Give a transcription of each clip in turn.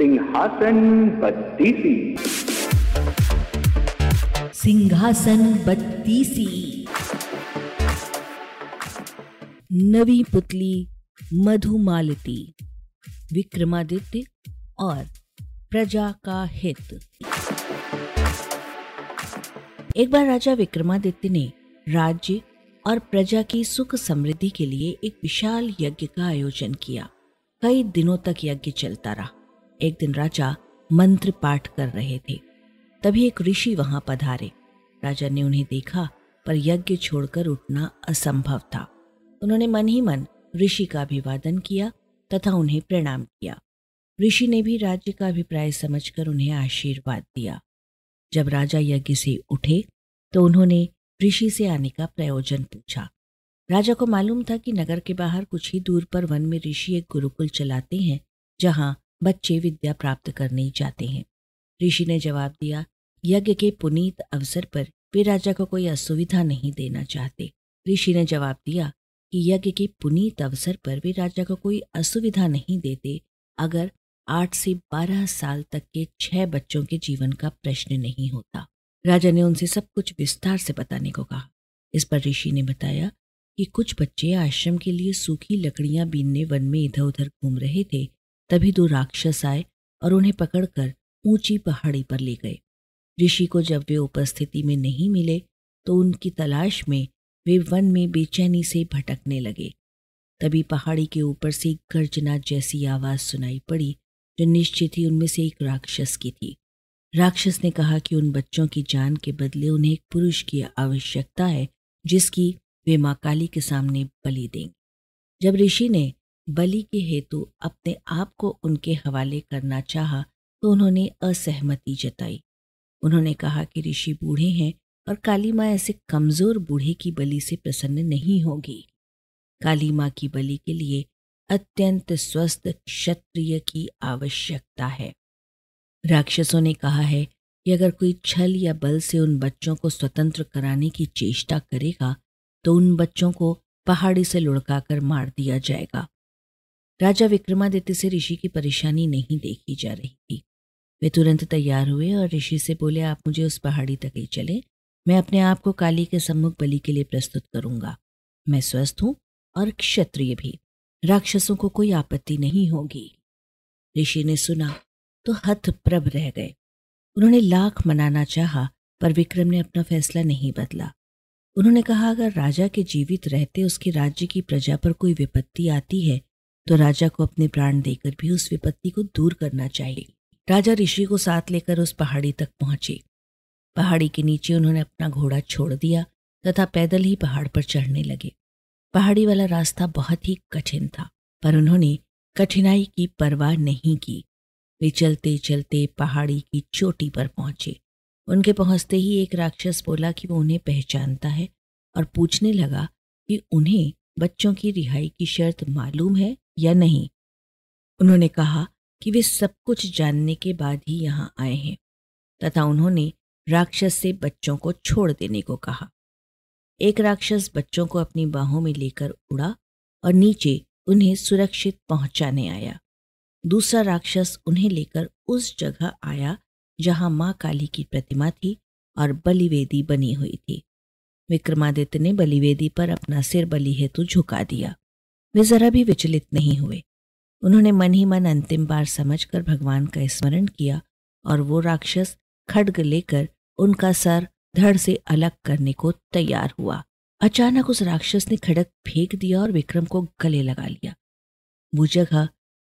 सिंहासन बत्तीसी। सिंहासन बत्तीसी। नवी पुतली मधुमालती, विक्रमादित्य और प्रजा का हित। एक बार राजा विक्रमादित्य ने राज्य और प्रजा की सुख समृद्धि के लिए एक विशाल यज्ञ का आयोजन किया। कई दिनों तक यज्ञ चलता रहा। एक दिन राजा मंत्र पाठ कर रहे थे। तभी एक ऋषि वहाँ पधारे। राजा ने उन्हें देखा, पर यज्ञ छोड़कर उठना असंभव था। उन्होंने मन ही मन ऋषि का अभिवादन किया तथा उन्हें प्रणाम किया। ऋषि ने भी राज्य का अभिप्राय समझकर उन्हें आशीर्वाद दिया। जब राजा यज्ञ से उठे तो उन्होंने ऋषि से आने का प्रयोजन पूछा। राजा को मालूम था कि नगर के बाहर कुछ ही दूर पर वन में ऋषि एक गुरुकुल चलाते हैं, जहाँ बच्चे विद्या प्राप्त करने जाते हैं। ऋषि ने जवाब दिया, यज्ञ के पुनीत अवसर पर वे राजा को कोई असुविधा नहीं देना चाहते। ऋषि ने जवाब दिया कि यज्ञ के पुनीत अवसर पर वे राजा को कोई असुविधा नहीं देते, अगर आठ से बारह साल तक के छह बच्चों के जीवन का प्रश्न नहीं होता। राजा ने उनसे सब कुछ विस्तार से बताने को कहा। इस पर ऋषि ने बताया कि कुछ बच्चे आश्रम के लिए सूखी लकड़ियाँ बीनने वन में इधर उधर घूम रहे थे तभी दो राक्षस आए और उन्हें पकड़कर ऊँची पहाड़ी पर ले गए। ऋषि को जब वे उपस्थिति में नहीं मिले तो उनकी तलाश में वे वन में बेचैनी से भटकने लगे। तभी पहाड़ी के ऊपर से गर्जना जैसी आवाज़ सुनाई पड़ी, जो निश्चित ही उनमें से एक राक्षस की थी। राक्षस ने कहा कि उन बच्चों की जान के बदले उन्हें एक पुरुष की आवश्यकता है, जिसकी वे माँ काली के सामने बलि देंगे। जब ऋषि ने बलि के हेतु अपने आप को उनके हवाले करना चाहा तो उन्होंने असहमति जताई। उन्होंने कहा कि ऋषि बूढ़े हैं और काली माँ ऐसे कमज़ोर बूढ़े की बलि से प्रसन्न नहीं होगी। काली माँ की बलि के लिए अत्यंत स्वस्थ क्षत्रिय की आवश्यकता है। राक्षसों ने कहा है कि अगर कोई छल या बल से उन बच्चों को स्वतंत्र कराने की चेष्टा करेगा तो उन बच्चों को पहाड़ी से लुढ़काकर मार दिया जाएगा। राजा विक्रमादित्य से ऋषि की परेशानी नहीं देखी जा रही थी। वे तुरंत तैयार हुए और ऋषि से बोले, आप मुझे उस पहाड़ी तक ही चले। मैं अपने आप को काली के सम्मुख बलि के लिए प्रस्तुत करूँगा। मैं स्वस्थ हूँ और क्षत्रिय भी। राक्षसों को कोई आपत्ति नहीं होगी ऋषि ने सुना तो हथप्रभ रह गए। उन्होंने लाख मनाना चाहा, पर विक्रम ने अपना फैसला नहीं बदला। उन्होंने कहा, अगर राजा के जीवित रहते उसके राज्य की प्रजा पर कोई विपत्ति आती है तो राजा को अपने प्राण देकर भी उस विपत्ति को दूर करना चाहिए। राजा ऋषि को साथ लेकर उस पहाड़ी तक पहुँचे। पहाड़ी के नीचे उन्होंने अपना घोड़ा छोड़ दिया तथा पैदल ही पहाड़ पर चढ़ने लगे। पहाड़ी वाला रास्ता बहुत ही कठिन था, पर उन्होंने कठिनाई की परवाह नहीं की। वे चलते चलते पहाड़ी की चोटी पर पहुँचे। उनके पहुँचते ही एक राक्षस बोला कि वो उन्हें पहचानता है और पूछने लगा कि उन्हें बच्चों की रिहाई की शर्त मालूम है या नहीं? उन्होंने कहा कि वे सब कुछ जानने के बाद ही यहाँ आए हैं, तथा उन्होंने राक्षस से बच्चों को छोड़ देने को कहा। एक राक्षस बच्चों को अपनी बाहों में लेकर उड़ा और नीचे उन्हें सुरक्षित पहुँचाने आया। दूसरा राक्षस उन्हें लेकर उस जगह आया जहाँ माँ काली की प्रतिमा थी और बलिवेदी बनी हुई थी। विक्रमादित्य ने बलिवेदी पर अपना सिर बलि हेतु झुका दिया। वे जरा भी विचलित नहीं हुए। उन्होंने मन ही मन अंतिम बार समझकर भगवान का स्मरण किया और वो राक्षस खड्ग लेकर उनका सर धड़ से अलग करने को तैयार हुआ। अचानक उस राक्षस ने खड़क फेंक दिया और विक्रम को गले लगा लिया। वो जगह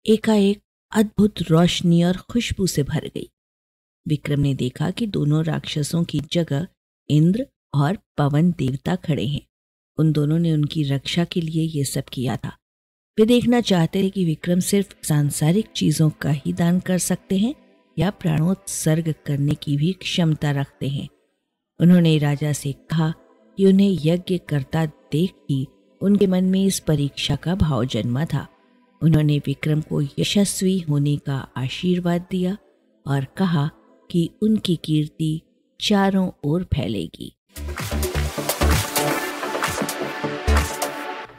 एकाएक अद्भुत रोशनी और खुशबू से भर गई। विक्रम ने देखा कि दोनों राक्षसों की जगह इंद्र और पवन देवता खड़े हैं। उन दोनों ने उनकी रक्षा के लिए ये सब किया था। वे देखना चाहते थे कि विक्रम सिर्फ़ सांसारिक चीज़ों का ही दान कर सकते हैं या प्राणोत्सर्ग करने की भी क्षमता रखते हैं। उन्होंने राजा से कहा कि उन्हें यज्ञ करता देख ही उनके मन में इस परीक्षा का भाव जन्मा था। उन्होंने विक्रम को यशस्वी होने का आशीर्वाद दिया और कहा कि उनकी कीर्ति चारों ओर फैलेगी।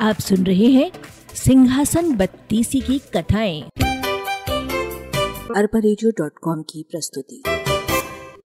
आप सुन रहे हैं सिंहासन बत्तीसी की कथाएँ। अरबा की प्रस्तुति।